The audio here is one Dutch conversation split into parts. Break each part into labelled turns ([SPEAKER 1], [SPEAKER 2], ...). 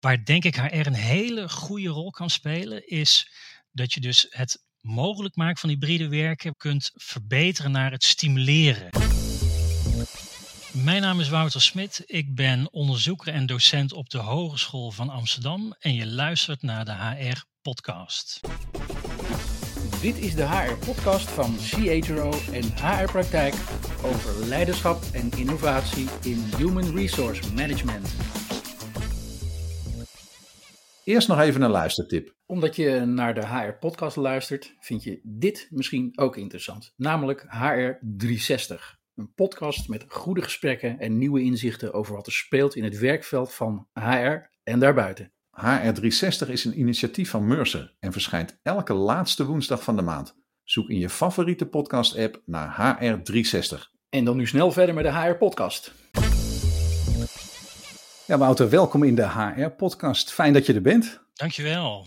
[SPEAKER 1] Waar denk ik HR een hele goede rol kan spelen, is dat je dus het mogelijk maken van hybride werken kunt verbeteren naar het stimuleren. Mijn naam is Wouter Smit. Ik ben onderzoeker en docent op de Hogeschool van Amsterdam en je luistert naar de HR Podcast.
[SPEAKER 2] Dit is de HR-podcast van CHRO en HR Praktijk over leiderschap en innovatie in Human Resource Management.
[SPEAKER 3] Eerst nog even een luistertip.
[SPEAKER 2] Omdat je naar de HR-podcast luistert, vind je dit misschien ook interessant. Namelijk HR 360. Een podcast met goede gesprekken en nieuwe inzichten over wat er speelt in het werkveld van HR en daarbuiten.
[SPEAKER 3] HR360 is een initiatief van Mercer en verschijnt elke laatste woensdag van de maand. Zoek in je favoriete podcast-app naar HR360.
[SPEAKER 2] En dan nu snel verder met de HR-podcast.
[SPEAKER 3] Ja, Wouter, welkom in de HR-podcast. Fijn dat je er bent.
[SPEAKER 1] Dankjewel.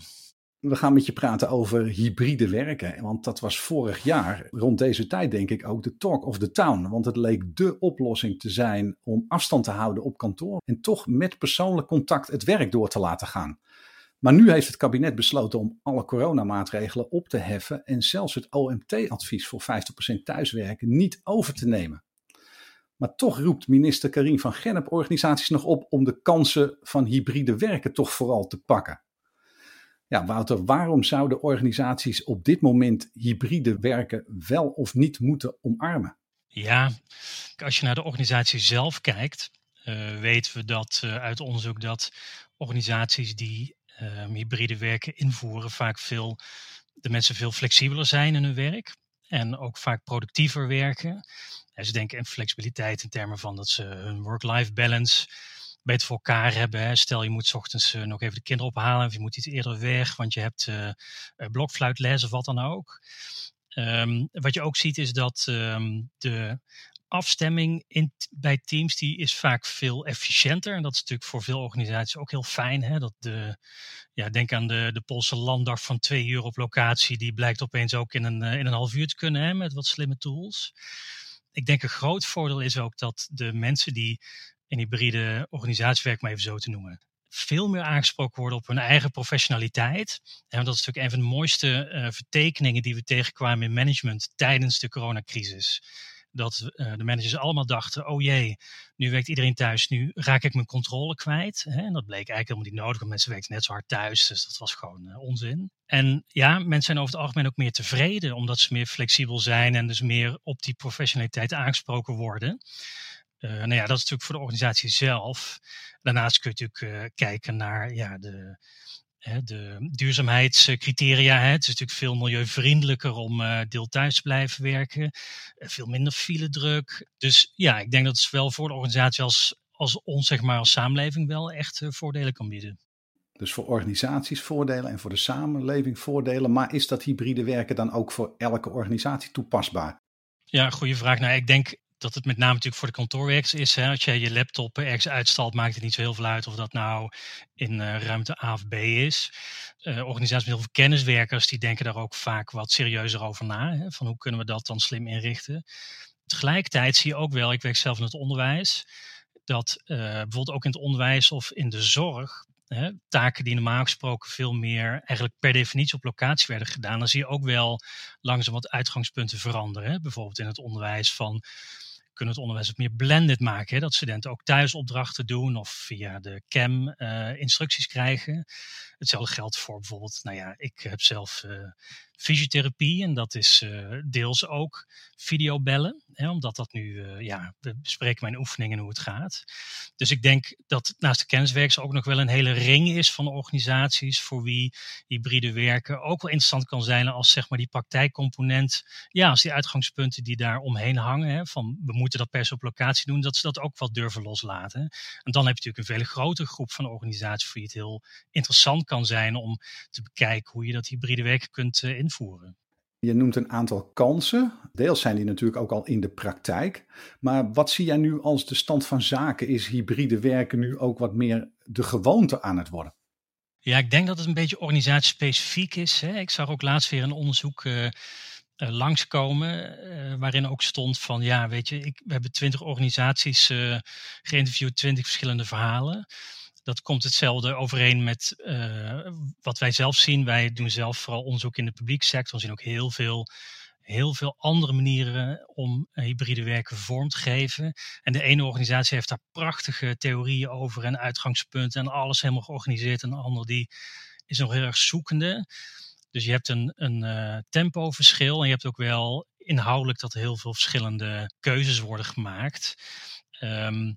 [SPEAKER 3] We gaan met je praten over hybride werken. Want dat was vorig jaar, rond deze tijd denk ik ook, de talk of the town. Want het leek dé oplossing te zijn om afstand te houden op kantoor. En toch met persoonlijk contact het werk door te laten gaan. Maar nu heeft het kabinet besloten om alle coronamaatregelen op te heffen. En zelfs het OMT-advies voor 50% thuiswerken niet over te nemen. Maar toch roept minister Karin van Gennep organisaties nog op om de kansen van hybride werken toch vooral te pakken. Ja, Wouter, waarom zouden organisaties op dit moment hybride werken wel of niet moeten omarmen?
[SPEAKER 1] Ja, als je naar de organisatie zelf kijkt, uh, weten we dat uh, uit onderzoek dat organisaties die uh, hybride werken invoeren vaak veel, de mensen veel flexibeler zijn in hun werk en ook vaak productiever werken. Ze denken aan flexibiliteit in termen van dat ze hun work-life balance beter voor elkaar hebben. Stel je moet ochtends uh, nog even de kinderen ophalen of je moet iets eerder weg, want je hebt uh, blokfluitles of wat dan ook. Um, wat je ook ziet is dat um, de afstemming in, bij teams die is vaak veel efficiënter. En dat is natuurlijk voor veel organisaties ook heel fijn. Hè? Dat de, ja, denk aan de, de Poolse landdag van twee uur op locatie. Die blijkt opeens ook in een, in een half uur te kunnen hè, met wat slimme tools. Ik denk een groot voordeel is ook dat de mensen die in hybride organisatiewerk, maar even zo te noemen, veel meer aangesproken worden op hun eigen professionaliteit. En dat is natuurlijk een van de mooiste uh, vertekeningen die we tegenkwamen in management tijdens de coronacrisis. Dat uh, de managers allemaal dachten: oh jee, nu werkt iedereen thuis, nu raak ik mijn controle kwijt. Hè? En dat bleek eigenlijk helemaal niet nodig, want mensen werkten net zo hard thuis, dus dat was gewoon uh, onzin. En ja, mensen zijn over het algemeen ook meer tevreden, omdat ze meer flexibel zijn en dus meer op die professionaliteit aangesproken worden. Uh, nou ja, dat is natuurlijk voor de organisatie zelf. Daarnaast kun je natuurlijk kijken naar ja, de, de duurzaamheidscriteria. Hè. Het is natuurlijk veel milieuvriendelijker om uh, deel thuis te blijven werken. veel minder file druk. Dus ja, ik denk dat het wel voor de organisatie als, als ons, zeg maar, als samenleving wel echt voordelen kan bieden.
[SPEAKER 3] Dus voor organisaties voordelen en voor de samenleving voordelen. Maar is dat hybride werken dan ook voor elke organisatie toepasbaar?
[SPEAKER 1] Ja, goede vraag. Nou, ik denk dat het met name natuurlijk voor de kantoorwerkers is. Hè. Als jij je laptop ergens uitstalt, maakt het niet zo heel veel uit of dat nou in uh, ruimte A of B is. Uh, organisaties met heel veel kenniswerkers, die denken daar ook vaak wat serieuzer over na. Hè, van hoe kunnen we dat dan slim inrichten. Tegelijkertijd zie je ook wel, ik werk zelf in het onderwijs, dat uh, bijvoorbeeld ook in het onderwijs of in de zorg, Hè, taken die normaal gesproken veel meer eigenlijk per definitie op locatie werden gedaan, dan zie je ook wel langzaam wat uitgangspunten veranderen. Hè. Bijvoorbeeld in het onderwijs van kunnen het onderwijs wat meer blended maken. Dat studenten ook thuis opdrachten doen of via de CAM uh, instructies krijgen. Hetzelfde geldt voor bijvoorbeeld, nou ja, ik heb zelf uh, fysiotherapie en dat is uh, deels ook videobellen. Hè, omdat dat nu, ja, we bespreken mijn oefeningen en hoe het gaat. Dus ik denk dat naast de kenniswerkers ook nog wel een hele ring is van organisaties voor wie hybride werken ook wel interessant kan zijn als zeg maar die praktijkcomponent, ja, als die uitgangspunten die daar omheen hangen, hè, van moeten dat per se op locatie doen, dat ze dat ook wel durven loslaten. En dan heb je natuurlijk een veel grotere groep van organisaties voor wie het heel interessant kan zijn om te bekijken hoe je dat hybride werken kunt uh, invoeren.
[SPEAKER 3] Je noemt een aantal kansen. Deels zijn die natuurlijk ook al in de praktijk. Maar wat zie jij nu als de stand van zaken? Is hybride werken nu ook wat meer de gewoonte aan het worden?
[SPEAKER 1] Ja, ik denk dat het een beetje organisatiespecifiek is. Hè. Ik zag ook laatst weer een onderzoek uh, uh, langskomen. Uh, waarin ook stond van ja, weet je, ik, we hebben twintig organisaties geïnterviewd, twintig verschillende verhalen. Dat komt hetzelfde overeen met wat wij zelf zien. Wij doen zelf vooral onderzoek in de publieke sector. We zien ook heel veel heel veel andere manieren om hybride werken vorm te geven. En de ene organisatie heeft daar prachtige theorieën over en uitgangspunten en alles helemaal georganiseerd. En de andere die is nog heel erg zoekende. Dus je hebt een, een uh, tempoverschil en je hebt ook wel inhoudelijk dat er heel veel verschillende keuzes worden gemaakt. Um,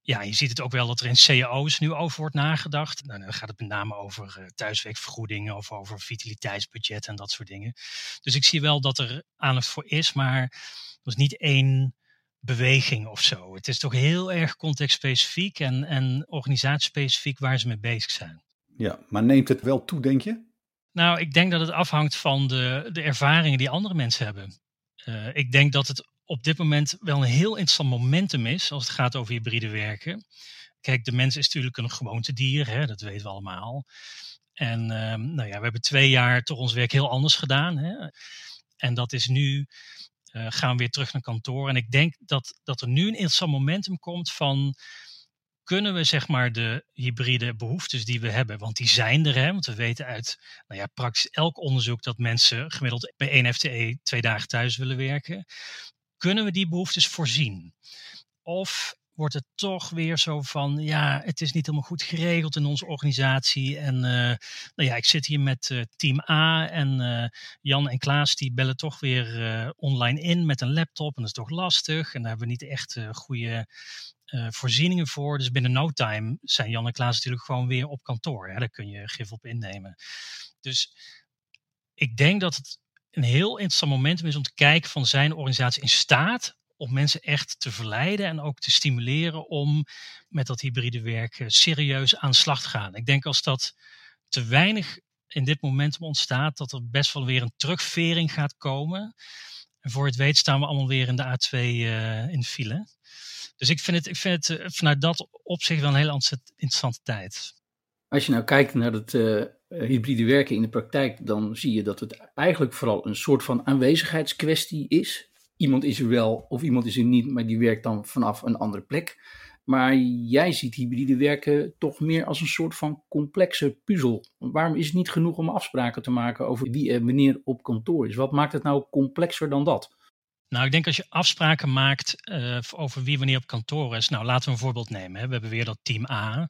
[SPEAKER 1] ja, je ziet het ook wel dat er in cao's nu over wordt nagedacht. Nou, dan gaat het met name over uh, thuiswerkvergoedingen of over vitaliteitsbudget en dat soort dingen. Dus ik zie wel dat er aandacht voor is, maar er is niet één beweging of zo. Het is toch heel erg contextspecifiek en, en organisatiespecifiek waar ze mee bezig zijn.
[SPEAKER 3] Ja, maar neemt het wel toe, denk je?
[SPEAKER 1] Nou, ik denk dat het afhangt van de, de ervaringen die andere mensen hebben. Uh, ik denk dat het op dit moment wel een heel interessant momentum is als het gaat over hybride werken. Kijk, de mens is natuurlijk een gewoontedier, hè, dat weten we allemaal. En um, nou ja, we hebben twee jaar toch ons werk heel anders gedaan. Hè. En dat is nu, uh, gaan we weer terug naar kantoor. En ik denk dat, dat er nu een interessant momentum komt van kunnen we zeg maar de hybride behoeftes die we hebben, want die zijn er, hè, want we weten uit nou ja, praktisch elk onderzoek dat mensen gemiddeld bij één FTE twee dagen thuis willen werken. Kunnen we die behoeftes voorzien? Of wordt het toch weer zo van, ja, het is niet helemaal goed geregeld in onze organisatie. En uh, nou ja, ik zit hier met uh, team A en uh, Jan en Klaas die bellen toch weer online in met een laptop. En dat is toch lastig. En daar hebben we niet echt goede voorzieningen voor. Dus binnen no time zijn Jan en Klaas natuurlijk gewoon weer op kantoor. Hè? Daar kun je gif op innemen. Dus ik denk dat het een heel interessant momentum is om te kijken van zijn organisatie in staat om mensen echt te verleiden en ook te stimuleren om met dat hybride werken serieus aan de slag te gaan. Ik denk als dat te weinig in dit momentum ontstaat, dat er best wel weer een terugvering gaat komen. En voor het weet staan we allemaal weer in de A2 uh, eh, in file. Dus ik vind het, ik vind het uh, vanuit dat opzicht wel een hele interessante tijd.
[SPEAKER 2] Als je nou kijkt naar het uh, hybride werken in de praktijk, dan zie je dat het eigenlijk vooral een soort van aanwezigheidskwestie is. Iemand is er wel of iemand is er niet, maar die werkt dan vanaf een andere plek. Maar jij ziet hybride werken toch meer als een soort van complexe puzzel. Waarom is het niet genoeg om afspraken te maken over wie er wanneer op kantoor is? Wat maakt het nou complexer dan dat?
[SPEAKER 1] Nou, ik denk als je afspraken maakt uh, over wie wanneer op kantoor is. Nou, laten we een voorbeeld nemen. Hè. We hebben weer dat team A.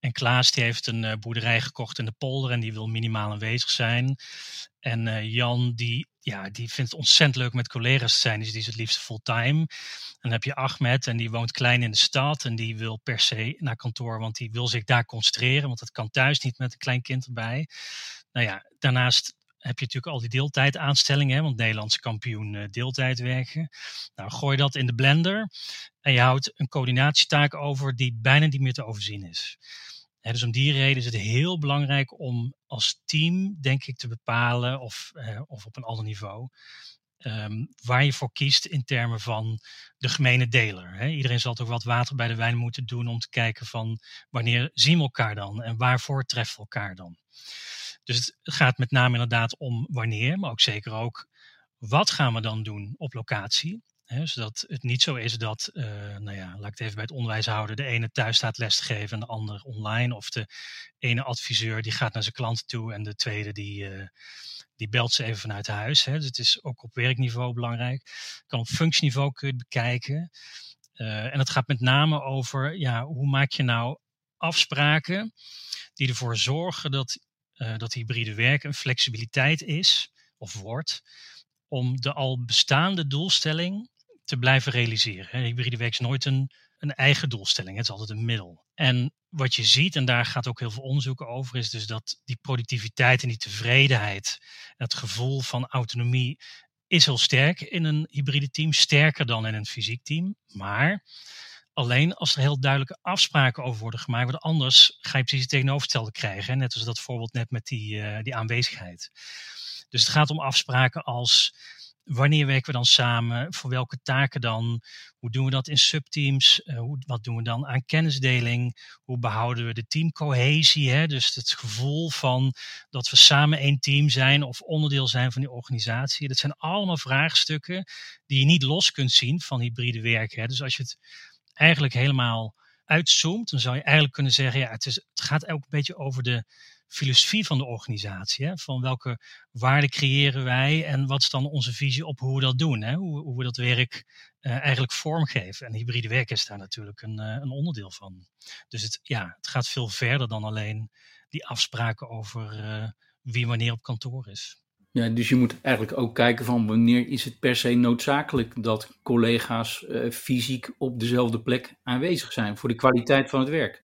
[SPEAKER 1] En Klaas die heeft een uh, boerderij gekocht in de polder en die wil minimaal aanwezig zijn. En uh, Jan die, ja, die vindt het ontzettend leuk met collega's te zijn, dus die is het liefst fulltime. En dan heb je Ahmed en die woont klein in de stad en die wil per se naar kantoor, want die wil zich daar concentreren, want dat kan thuis niet met een klein kind erbij. Nou ja, daarnaast heb je natuurlijk al die deeltijdaanstellingen, want Nederlandse kampioen uh, deeltijd werken. Nou, gooi dat in de blender en je houdt een coördinatietaak over die bijna niet meer te overzien is dus om die reden is het heel belangrijk om als team, denk ik, te bepalen, of, eh, of op een ander niveau, um, waar je voor kiest in termen van de gemene deler. iedereen zal toch wat water bij de wijn moeten doen om te kijken van wanneer zien we elkaar dan en waarvoor treffen we elkaar dan. Dus het gaat met name inderdaad om wanneer, maar ook zeker ook wat gaan we dan doen op locatie zodat het niet zo is dat, uh, nou ja, laat ik het even bij het onderwijs houden, de ene thuis staat les te geven en de ander online. Of de ene adviseur die gaat naar zijn klanten toe en de tweede die, uh, die belt ze even vanuit huis. Dus het is ook op werkniveau belangrijk. Kan op functieniveau kun je bekijken. Uh, en het gaat met name over, ja, hoe maak je nou afspraken die ervoor zorgen dat, dat hybride werken een flexibiliteit is of wordt om de al bestaande doelstelling te blijven realiseren. Hybride werk is nooit een, een eigen doelstelling, het is altijd een middel. En wat je ziet, en daar gaat ook heel veel onderzoek over, is dus dat die productiviteit en die tevredenheid, het gevoel van autonomie, is heel sterk in een hybride team, sterker dan in een fysiek team. Maar alleen als er heel duidelijke afspraken over worden gemaakt, want anders ga je precies het tegenovergestelde krijgen. Net als dat voorbeeld net met die, uh, die aanwezigheid. Dus het gaat om afspraken als wanneer werken we dan samen? Voor welke taken dan? Hoe doen we dat in subteams? Uh, hoe, wat doen we dan aan kennisdeling? Hoe behouden we de teamcohesie? Hè? Dus het gevoel van dat we samen één team zijn of onderdeel zijn van die organisatie. Dat zijn allemaal vraagstukken die je niet los kunt zien van hybride werken. Hè? Dus als je het eigenlijk helemaal uitzoomt, dan zou je eigenlijk kunnen zeggen, ja, het, is, het gaat ook een beetje over de filosofie van de organisatie. Hè? Van welke waarden creëren wij en wat is dan onze visie op hoe we dat doen? Hè? Hoe, hoe we dat werk uh, eigenlijk vormgeven. En hybride werken is daar natuurlijk een, uh, een onderdeel van. Dus het, ja, het gaat veel verder dan alleen die afspraken over uh, wie wanneer op kantoor is.
[SPEAKER 2] Ja, dus je moet eigenlijk ook kijken van wanneer is het per se noodzakelijk dat collega's fysiek op dezelfde plek aanwezig zijn voor de kwaliteit van het werk.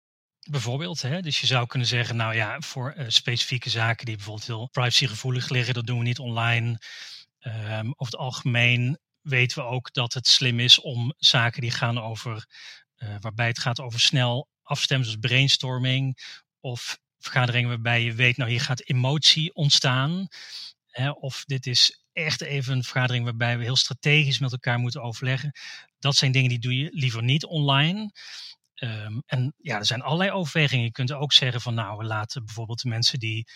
[SPEAKER 1] Bijvoorbeeld, hè? dus je zou kunnen zeggen, nou ja, voor uh, specifieke zaken die bijvoorbeeld heel privacygevoelig liggen, dat doen we niet online. Um, over het algemeen weten we ook dat het slim is om zaken die gaan over, uh, waarbij het gaat over snel afstemmen, zoals brainstorming of vergaderingen waarbij je weet, nou hier gaat emotie ontstaan. Of dit is echt even een vergadering waarbij we heel strategisch met elkaar moeten overleggen. Dat zijn dingen die doe je liever niet online. Um, en ja, er zijn allerlei overwegingen. Je kunt ook zeggen van nou, we laten bijvoorbeeld de mensen die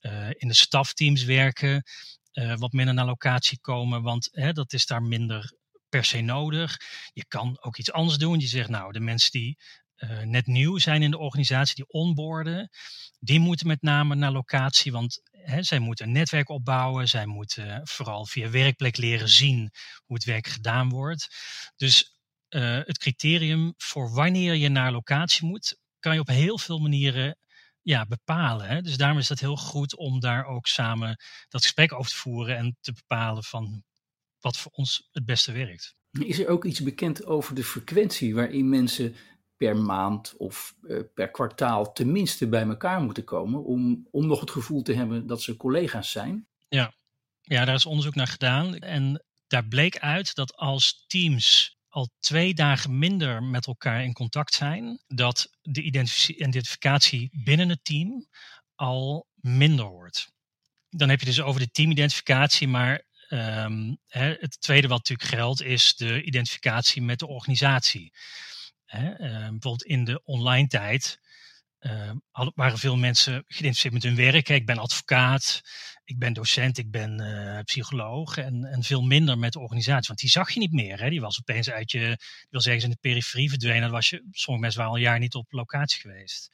[SPEAKER 1] uh, in de stafteams werken, uh, wat minder naar locatie komen, want hè, dat is daar minder per se nodig. Je kan ook iets anders doen. Je zegt nou, de mensen die uh, net nieuw zijn in de organisatie, die onboorden, die moeten met name naar locatie, want hè, zij moeten een netwerk opbouwen. Zij moeten vooral via werkplek leren zien hoe het werk gedaan wordt. Dus uh, het criterium voor wanneer je naar locatie moet, kan je op heel veel manieren ja, bepalen. Hè? Dus daarom is het heel goed om daar ook samen dat gesprek over te voeren en te bepalen van wat voor ons het beste werkt.
[SPEAKER 2] Is er ook iets bekend over de frequentie waarin mensen per maand of uh, per kwartaal tenminste bij elkaar moeten komen om, om nog het gevoel te hebben dat ze collega's zijn?
[SPEAKER 1] Ja. ja, daar is onderzoek naar gedaan en daar bleek uit dat als teams al twee dagen minder met elkaar in contact zijn, dat de identificatie binnen het team al minder wordt. Dan heb je dus over de teamidentificatie, maar um, hè, het tweede wat natuurlijk geldt is de identificatie met de organisatie. Hè, uh, bijvoorbeeld in de online tijd uh, waren veel mensen geïnteresseerd met hun werk. Ik ben advocaat, ik ben docent, ik ben uh, psycholoog en, en veel minder met de organisatie. Want die zag je niet meer. Hè? Die was opeens uit je, was ergens in de periferie verdwenen. Dan was je, sommige mensen waren al een jaar niet op locatie geweest.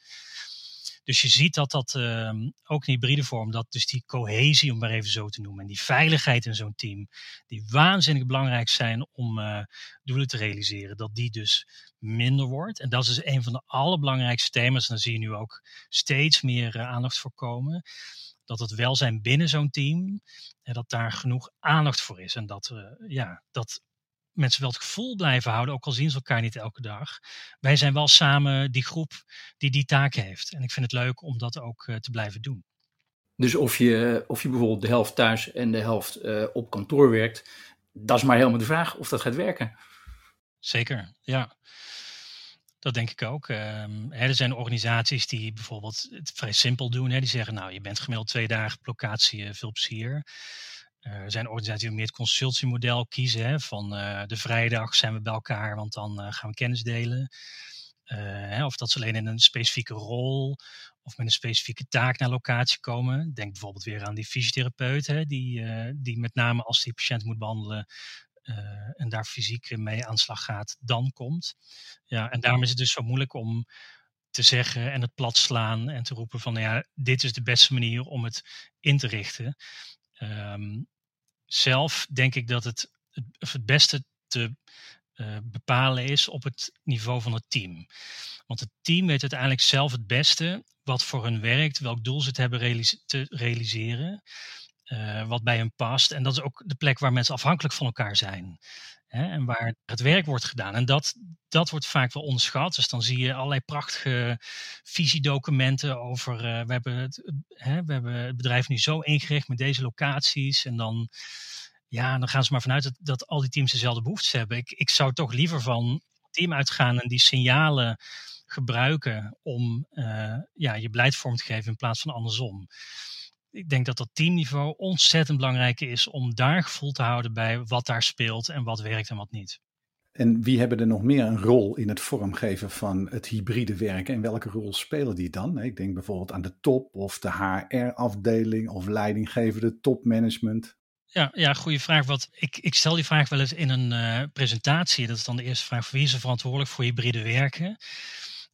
[SPEAKER 1] Dus je ziet dat dat uh, ook in hybride vorm, dat dus die cohesie, om maar even zo te noemen, en die veiligheid in zo'n team, die waanzinnig belangrijk zijn om uh, doelen te realiseren, dat die dus minder wordt. En dat is dus een van de allerbelangrijkste thema's. En daar zie je nu ook steeds meer uh, aandacht voor komen. Dat het welzijn binnen zo'n team, en dat daar genoeg aandacht voor is. En dat, ja, dat mensen wel het gevoel blijven houden, ook al zien ze elkaar niet elke dag. Wij zijn wel samen die groep die die taak heeft. En ik vind het leuk om dat ook uh, te blijven doen.
[SPEAKER 2] Dus of je, of je bijvoorbeeld de helft thuis en de helft uh, op kantoor werkt, dat is maar helemaal de vraag of dat gaat werken.
[SPEAKER 1] Zeker, ja. Dat denk ik ook. Um, hè, er zijn organisaties die bijvoorbeeld het vrij simpel doen. Hè, die zeggen, nou, je bent gemiddeld twee dagen op locatie, veel plezier. Er zijn organisaties die meer het consultiemodel kiezen. Hè, van uh, de vrijdag zijn we bij elkaar, want dan uh, gaan we kennis delen. Hè, of dat ze alleen in een specifieke rol of met een specifieke taak naar locatie komen. Denk bijvoorbeeld weer aan die fysiotherapeut, hè, die, die met name als die patiënt moet behandelen, uh, en daar fysiek mee aan de slag gaat, dan komt. Ja, en daarom is het dus zo moeilijk om te zeggen en het plat slaan en te roepen van nou ja, dit is de beste manier om het in te richten. Um, zelf denk ik dat het het, beste te uh, bepalen is op het niveau van het team. Want het team weet uiteindelijk zelf het beste wat voor hun werkt, welk doel ze het hebben te realiseren, uh, wat bij hen past. En dat is ook de plek waar mensen afhankelijk van elkaar zijn. Hè, en waar het werk wordt gedaan. En dat, dat wordt vaak wel onderschat. Dus dan zie je allerlei prachtige visiedocumenten over. Uh, we, hebben het, hè, we hebben het bedrijf nu zo ingericht met deze locaties. En dan, ja, dan gaan ze maar vanuit dat, dat al die teams dezelfde behoeftes hebben. Ik, ik zou toch liever van team uitgaan en die signalen gebruiken om uh, ja, je beleid vorm te geven in plaats van andersom ik denk dat dat teamniveau ontzettend belangrijk is om daar gevoel te houden bij wat daar speelt en wat werkt en wat niet.
[SPEAKER 3] En wie hebben er nog meer een rol in het vormgeven van het hybride werken en welke rol spelen die dan? Ik denk bijvoorbeeld aan de top of de HR-afdeling of leidinggevende topmanagement.
[SPEAKER 1] Ja, ja, goede vraag. Wat, ik, ik stel die vraag wel eens in een uh, presentatie. Dat is dan de eerste vraag. Wie is er verantwoordelijk voor hybride werken?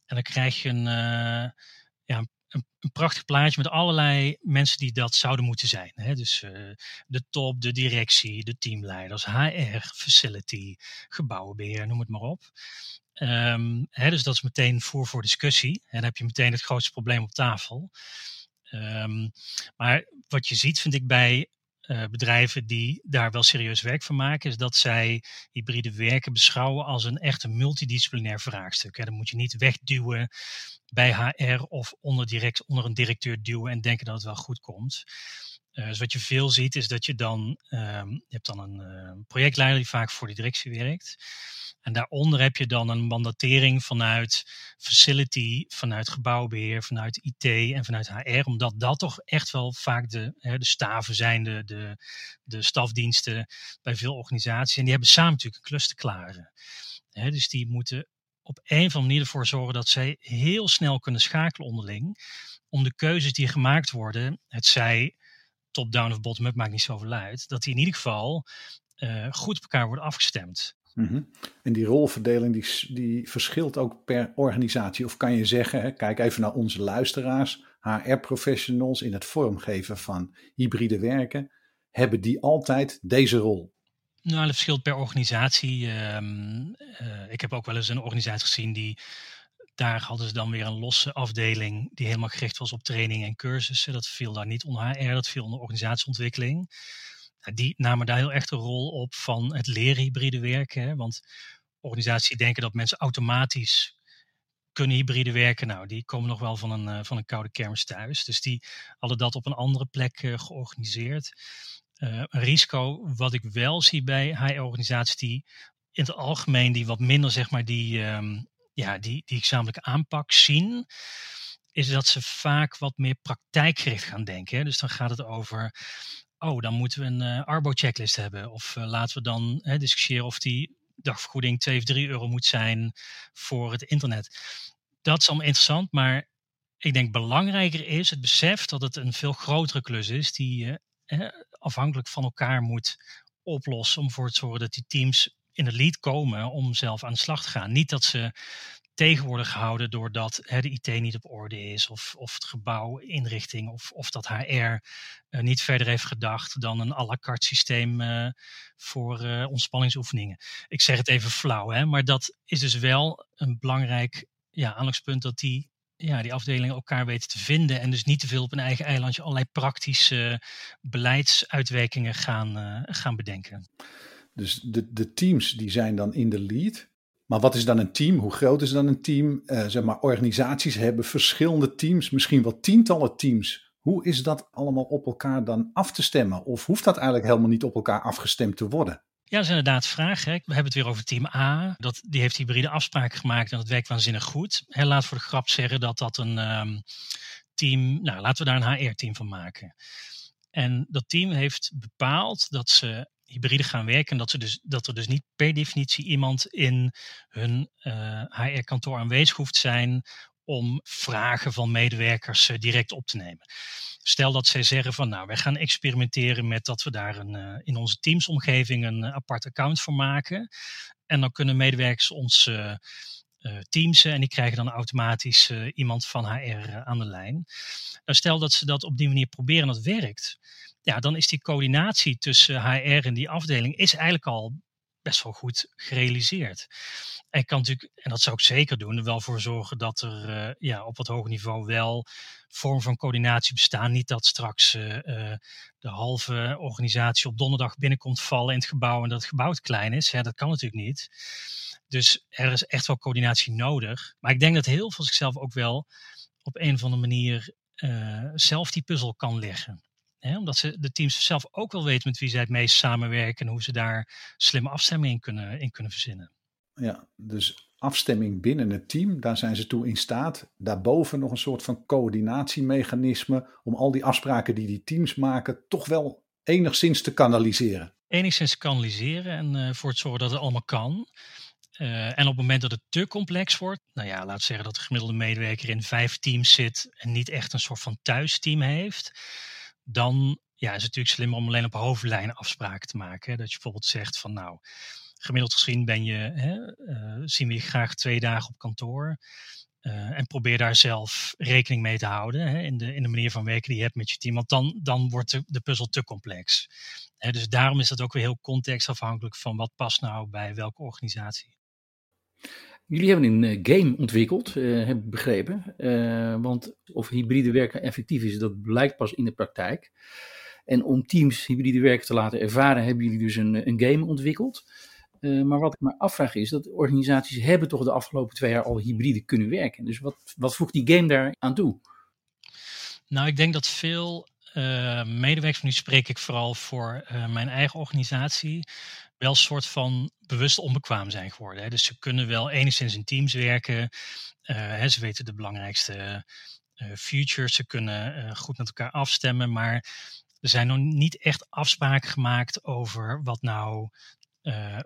[SPEAKER 1] En dan krijg je een, uh, ja, een, een, prachtig plaatje met allerlei mensen die dat zouden moeten zijn. Hè? Dus uh, de top, de directie, de teamleiders, HR, facility, gebouwenbeheer, noem het maar op. Um, hè, dus dat is meteen voor voor discussie. En dan heb je meteen het grootste probleem op tafel. Um, maar wat je ziet, vind ik bij uh, bedrijven die daar wel serieus werk van maken, is dat zij hybride werken beschouwen als een echt multidisciplinair vraagstuk. Dan moet je niet wegduwen bij HR of onder, direct, onder een directeur duwen en denken dat het wel goed komt. Uh, dus wat je veel ziet is dat je dan, um, je hebt dan een uh, projectleider die vaak voor de directie werkt. En daaronder heb je dan een mandatering vanuit facility, vanuit gebouwbeheer, vanuit IT en vanuit HR. Omdat dat toch echt wel vaak de, hè, de staven zijn, de, de, de stafdiensten bij veel organisaties. En die hebben samen natuurlijk een klus te klaren. Hè, dus die moeten op een of andere manier ervoor zorgen dat zij heel snel kunnen schakelen onderling. Om de keuzes die gemaakt worden, het zij top-down of bottom-up, maakt niet zoveel uit. Dat die in ieder geval uh, goed op elkaar worden afgestemd.
[SPEAKER 3] Mm En die rolverdeling die, die verschilt ook per organisatie. Of kan je zeggen, hè, kijk even naar onze luisteraars, HR-professionals in het vormgeven van hybride werken, hebben die altijd deze rol?
[SPEAKER 1] Nou, dat verschilt per organisatie. Um, uh, ik heb ook wel eens een organisatie gezien die daar hadden ze dan weer een losse afdeling die helemaal gericht was op training en cursussen. Dat viel daar niet onder HR, dat viel onder organisatieontwikkeling die namen daar heel echt een rol op van het leren hybride werken. Hè? Want organisaties denken dat mensen automatisch kunnen hybride werken. Nou, die komen nog wel van een, uh, van een koude kermis thuis. Dus die hadden dat op een andere plek uh, georganiseerd. Uh, een risico wat ik wel zie bij HR-organisaties die in het algemeen die wat minder zeg maar die, um, ja, die, die gezamenlijke aanpak zien is dat ze vaak wat meer praktijkgericht gaan denken. Dus dan gaat het over oh, dan moeten we een uh, Arbo-checklist hebben. Of uh, laten we dan hè, discussiëren of die dagvergoeding 2 of 3 euro moet zijn voor het internet. Dat is allemaal interessant, maar ik denk belangrijker is het besef dat het een veel grotere klus is die je eh, afhankelijk van elkaar moet oplossen om ervoor te zorgen dat die teams in de lead komen om zelf aan de slag te gaan. Niet dat ze tegen worden gehouden doordat hè, de IT niet op orde is, of, of het gebouw, inrichting, of, of dat HR eh, niet verder heeft gedacht dan een à la carte systeem uh, voor uh, ontspanningsoefeningen. Ik zeg het even flauw, hè, maar dat is dus wel een belangrijk ja, aandachtspunt dat die, ja, die afdelingen elkaar weten te vinden en dus niet te veel op een eigen eilandje allerlei praktische beleidsuitwerkingen gaan, gaan bedenken.
[SPEAKER 3] Dus de, de teams die zijn dan in de lead. Maar wat is dan een team? Hoe groot is dan een team? Uh, zeg maar, organisaties hebben verschillende teams, misschien wel tientallen teams. Hoe is dat allemaal op elkaar dan af te stemmen? Of hoeft dat eigenlijk helemaal niet op elkaar afgestemd te worden?
[SPEAKER 1] Ja, dat is inderdaad vraag. Hè. We hebben het weer over team A. Dat, die heeft hybride afspraken gemaakt en dat werkt waanzinnig goed. Hè, laat voor de grap zeggen dat dat een um, team... Nou, laten we daar een HR-team van maken. En dat team heeft bepaald dat ze hybride gaan werken. En dat, ze dus, dat er dus niet per definitie iemand in hun uh, eh, HR-kantoor aanwezig hoeft zijn om vragen van medewerkers uh, direct op te nemen. Stel dat zij zeggen van nou, wij gaan experimenteren met dat we daar een, uh, in onze teamsomgeving een apart account voor maken. En dan kunnen medewerkers ons teamsen en die krijgen dan automatisch iemand van HR aan de lijn. Nou, stel dat ze dat op die manier proberen en dat werkt ja, dan is die coördinatie tussen HR en die afdeling is eigenlijk al best wel goed gerealiseerd. En kan natuurlijk, en dat zou ik zeker doen, er wel voor zorgen dat er uh, ja, op wat hoger niveau wel vorm van coördinatie bestaan. Niet dat straks uh, uh, de halve organisatie op donderdag binnenkomt vallen in het gebouw en dat het gebouw klein is. Ja, dat kan natuurlijk niet. Dus er is echt wel coördinatie nodig. Maar ik denk dat heel veel zichzelf ook wel op een of andere manier zelf die puzzel kan leggen omdat ze, de teams zelf ook wel weten met wie zij het meest samenwerken en hoe ze daar slimme afstemming in kunnen, in kunnen verzinnen.
[SPEAKER 3] Ja, dus afstemming binnen het team, daar zijn ze toe in staat. Daarboven nog een soort van coördinatiemechanisme om al die afspraken die die teams maken toch wel enigszins te kanaliseren.
[SPEAKER 1] Enigszins kanaliseren en uh, voor het zorgen dat het allemaal kan. Uh, en op het moment dat het te complex wordt, nou ja, laat zeggen dat de gemiddelde medewerker in vijf teams zit en niet echt een soort van thuisteam heeft, dan ja, is het natuurlijk slim om alleen op hoofdlijnen afspraken te maken. Dat je bijvoorbeeld zegt van nou, gemiddeld gezien ben je, hè, uh, zien we je graag twee dagen op kantoor. en probeer daar zelf rekening mee te houden hè, in, de, in de manier van werken die je hebt met je team. Want dan, dan wordt de, de puzzel te complex. dus daarom is dat ook weer heel contextafhankelijk van wat past nou bij welke organisatie.
[SPEAKER 2] Jullie hebben een eh, game ontwikkeld, uh, heb ik begrepen. Uh, want of hybride werken effectief is, dat blijkt pas in de praktijk. En om teams hybride werken te laten ervaren, hebben jullie dus een, een game ontwikkeld. maar wat ik me afvraag is, dat organisaties hebben toch de afgelopen twee jaar al hybride kunnen werken. Dus wat, wat voegt die game daar aan toe?
[SPEAKER 1] Nou, ik denk dat veel medewerkers, nu spreek ik vooral voor mijn eigen organisatie, wel een soort van bewust onbekwaam zijn geworden. Hè. Dus ze kunnen wel enigszins in teams werken. Uh, hè, ze weten de belangrijkste uh, features. Ze kunnen uh, goed met elkaar afstemmen. Maar er zijn nog niet echt afspraken gemaakt over wat nou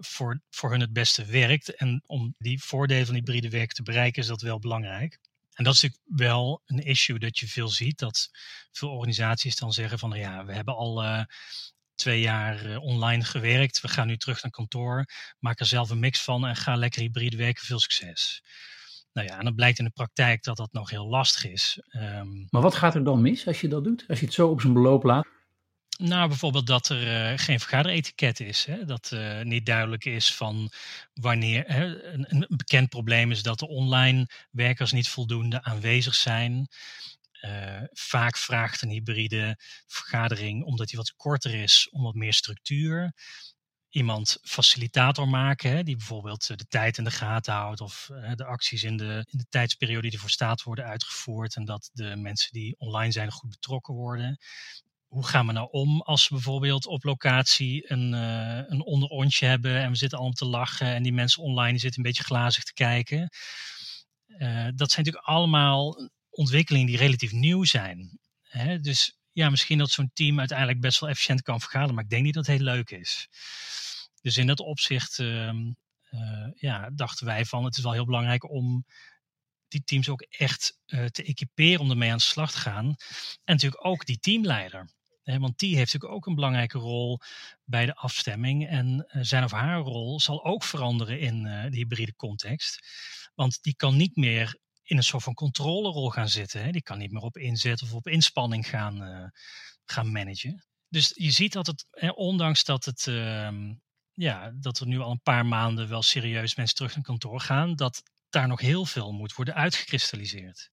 [SPEAKER 1] voor, voor hun het beste werkt. En om die voordelen van hybride werken te bereiken is dat wel belangrijk. En dat is natuurlijk wel een issue dat je veel ziet. Dat veel organisaties dan zeggen van ja, we hebben al twee jaar eh, online gewerkt. We gaan nu terug naar kantoor. Maak er zelf een mix van en ga lekker hybride werken. Veel succes. Nou ja, en dan blijkt in de praktijk dat dat nog heel lastig is.
[SPEAKER 2] Um, maar wat gaat er dan mis als je dat doet? Als je het zo op zijn beloop laat?
[SPEAKER 1] Nou, bijvoorbeeld dat er uh, geen vergaderetiket is. Hè? Dat uh, niet duidelijk is van wanneer. Hè? Een, een, bekend probleem is dat de online werkers niet voldoende aanwezig zijn. Uh, vaak vraagt een hybride vergadering, omdat die wat korter is, om wat meer structuur. Iemand facilitator maken, die bijvoorbeeld eh, de tijd in de gaten houdt of uh, de acties in de, in de tijdsperiode die ervoor staat worden uitgevoerd en dat de mensen die online zijn goed betrokken worden. Hoe gaan we nou om als we bijvoorbeeld op locatie een, uh, een onderontje hebben en we zitten allemaal te lachen en die mensen online zitten een beetje glazig te kijken. dat zijn natuurlijk allemaal ontwikkelingen die relatief nieuw zijn. Hè? Dus ja, misschien dat zo'n team uiteindelijk best wel efficiënt kan vergaderen, maar ik denk niet dat het heel leuk is. Dus in dat opzicht uh, uh, ja, dachten wij van het is wel heel belangrijk om die teams ook echt uh, te equiperen om ermee aan de slag te gaan. En natuurlijk ook die teamleider. Hè, want die heeft natuurlijk ook een belangrijke rol bij de afstemming. En uh, zijn of haar rol zal ook veranderen in de hybride context. Want die kan niet meer in een soort van controlerol gaan zitten. Hè. Die kan niet meer op inzet of op inspanning gaan, uh, gaan managen. Dus je ziet dat het, hè, ondanks dat, het, uh, ja, dat er nu al een paar maanden wel serieus mensen terug naar kantoor gaan, dat daar nog heel veel moet worden uitgekristalliseerd.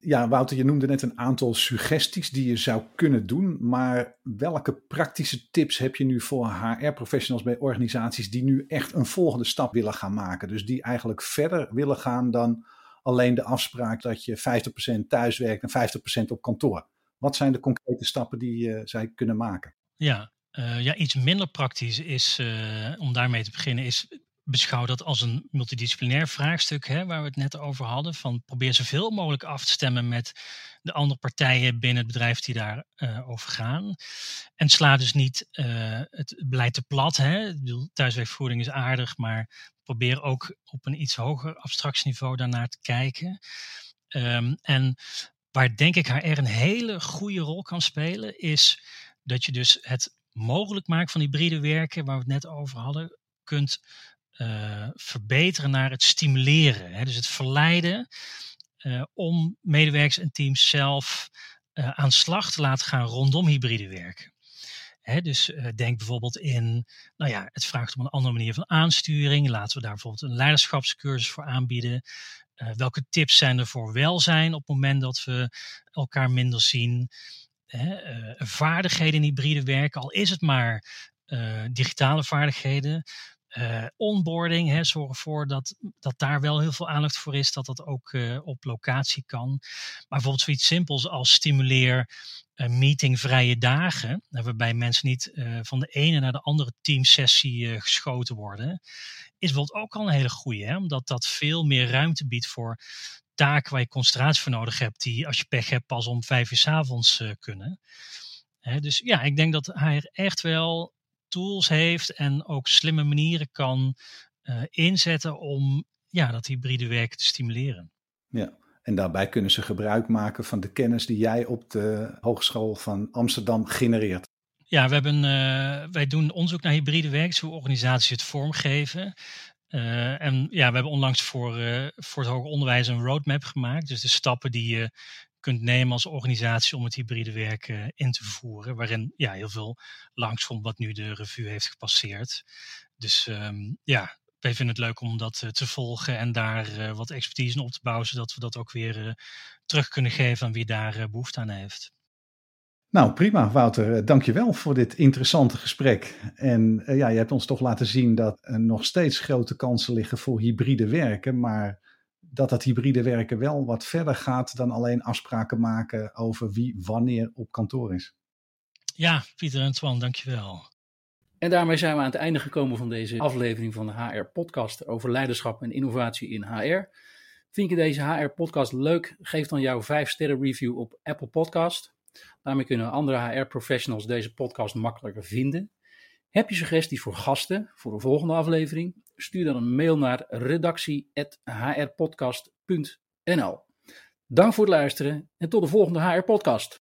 [SPEAKER 3] Ja, Wouter, je noemde net een aantal suggesties die je zou kunnen doen. Maar welke praktische tips heb je nu voor HR-professionals bij organisaties die nu echt een volgende stap willen gaan maken? Dus die eigenlijk verder willen gaan dan alleen de afspraak dat je 50% thuis werkt en 50% op kantoor. Wat zijn de concrete stappen die uh, zij kunnen maken?
[SPEAKER 1] Ja, uh, ja, iets minder praktisch is, uh, om daarmee te beginnen, is beschouw dat als een multidisciplinair vraagstuk, hè, waar we het net over hadden. Van probeer zoveel mogelijk af te stemmen met de andere partijen binnen het bedrijf die daar uh, gaan. En sla dus niet het beleid te plat. Hè. Ik bedoel, thuiswerkvoering is aardig, maar probeer ook op een iets hoger abstractieniveau daarnaar te kijken. Um, en waar denk ik HR een hele goede rol kan spelen, is dat je dus het mogelijk maakt van hybride werken, waar we het net over hadden, kunt uh, verbeteren naar het stimuleren. Hè? Dus het verleiden uh, om medewerkers en teams zelf uh, aan slag te laten gaan rondom hybride werken. Dus denk bijvoorbeeld in, nou ja, het vraagt om een andere manier van aansturing. Laten we daar bijvoorbeeld een leiderschapscursus voor aanbieden. welke tips zijn er voor welzijn op het moment dat we elkaar minder zien? Hè, vaardigheden in hybride werken, al is het maar digitale vaardigheden uh, onboarding, hè, zorg ervoor dat, dat daar wel heel veel aandacht voor is, dat dat ook uh, op locatie kan. Maar bijvoorbeeld zoiets simpels als stimuleer uh, meetingvrije dagen, waarbij mensen niet van de ene naar de andere teamsessie geschoten worden, is bijvoorbeeld ook al een hele goede, hè, omdat dat veel meer ruimte biedt voor taken waar je concentratie voor nodig hebt, die als je pech hebt pas om vijf uur s avonds kunnen. Dus ja, ik denk dat hij echt wel tools heeft en ook slimme manieren kan uh, inzetten om ja, dat hybride werken te stimuleren.
[SPEAKER 3] Ja, en daarbij kunnen ze gebruik maken van de kennis die jij op de Hogeschool van Amsterdam genereert.
[SPEAKER 1] Ja, we hebben, uh, wij doen onderzoek naar hybride werk, hoe organisaties het vormgeven. en ja, we hebben onlangs voor, voor het hoger onderwijs een roadmap gemaakt. Dus de stappen die je kunt nemen als organisatie om het hybride werken in te voeren. Waarin ja, heel veel langskomt wat nu de revue heeft gepasseerd. Dus ehm, ja, wij vinden het leuk om dat te volgen en daar wat expertise in op te bouwen, zodat we dat ook weer terug kunnen geven aan wie daar behoefte aan heeft.
[SPEAKER 3] Nou, prima, Wouter. Eh, dankjewel voor dit interessante gesprek. En ja, je hebt ons toch laten zien dat er nog steeds grote kansen liggen voor hybride werken, maar dat dat hybride werken wel wat verder gaat dan alleen afspraken maken over wie wanneer op kantoor is.
[SPEAKER 1] Ja, Pieter en Twan, dankjewel.
[SPEAKER 2] En daarmee zijn we aan het einde gekomen van deze aflevering van de HR-podcast over leiderschap en innovatie in HR. Vind je deze HR-podcast leuk? Geef dan jouw 5-sterren review op Apple Podcast. Daarmee kunnen andere HR-professionals deze podcast makkelijker vinden. Heb je suggesties voor gasten voor de volgende aflevering? Stuur dan een mail naar redactie.hrpodcast.nl. Dank voor het luisteren en tot de volgende HR-podcast.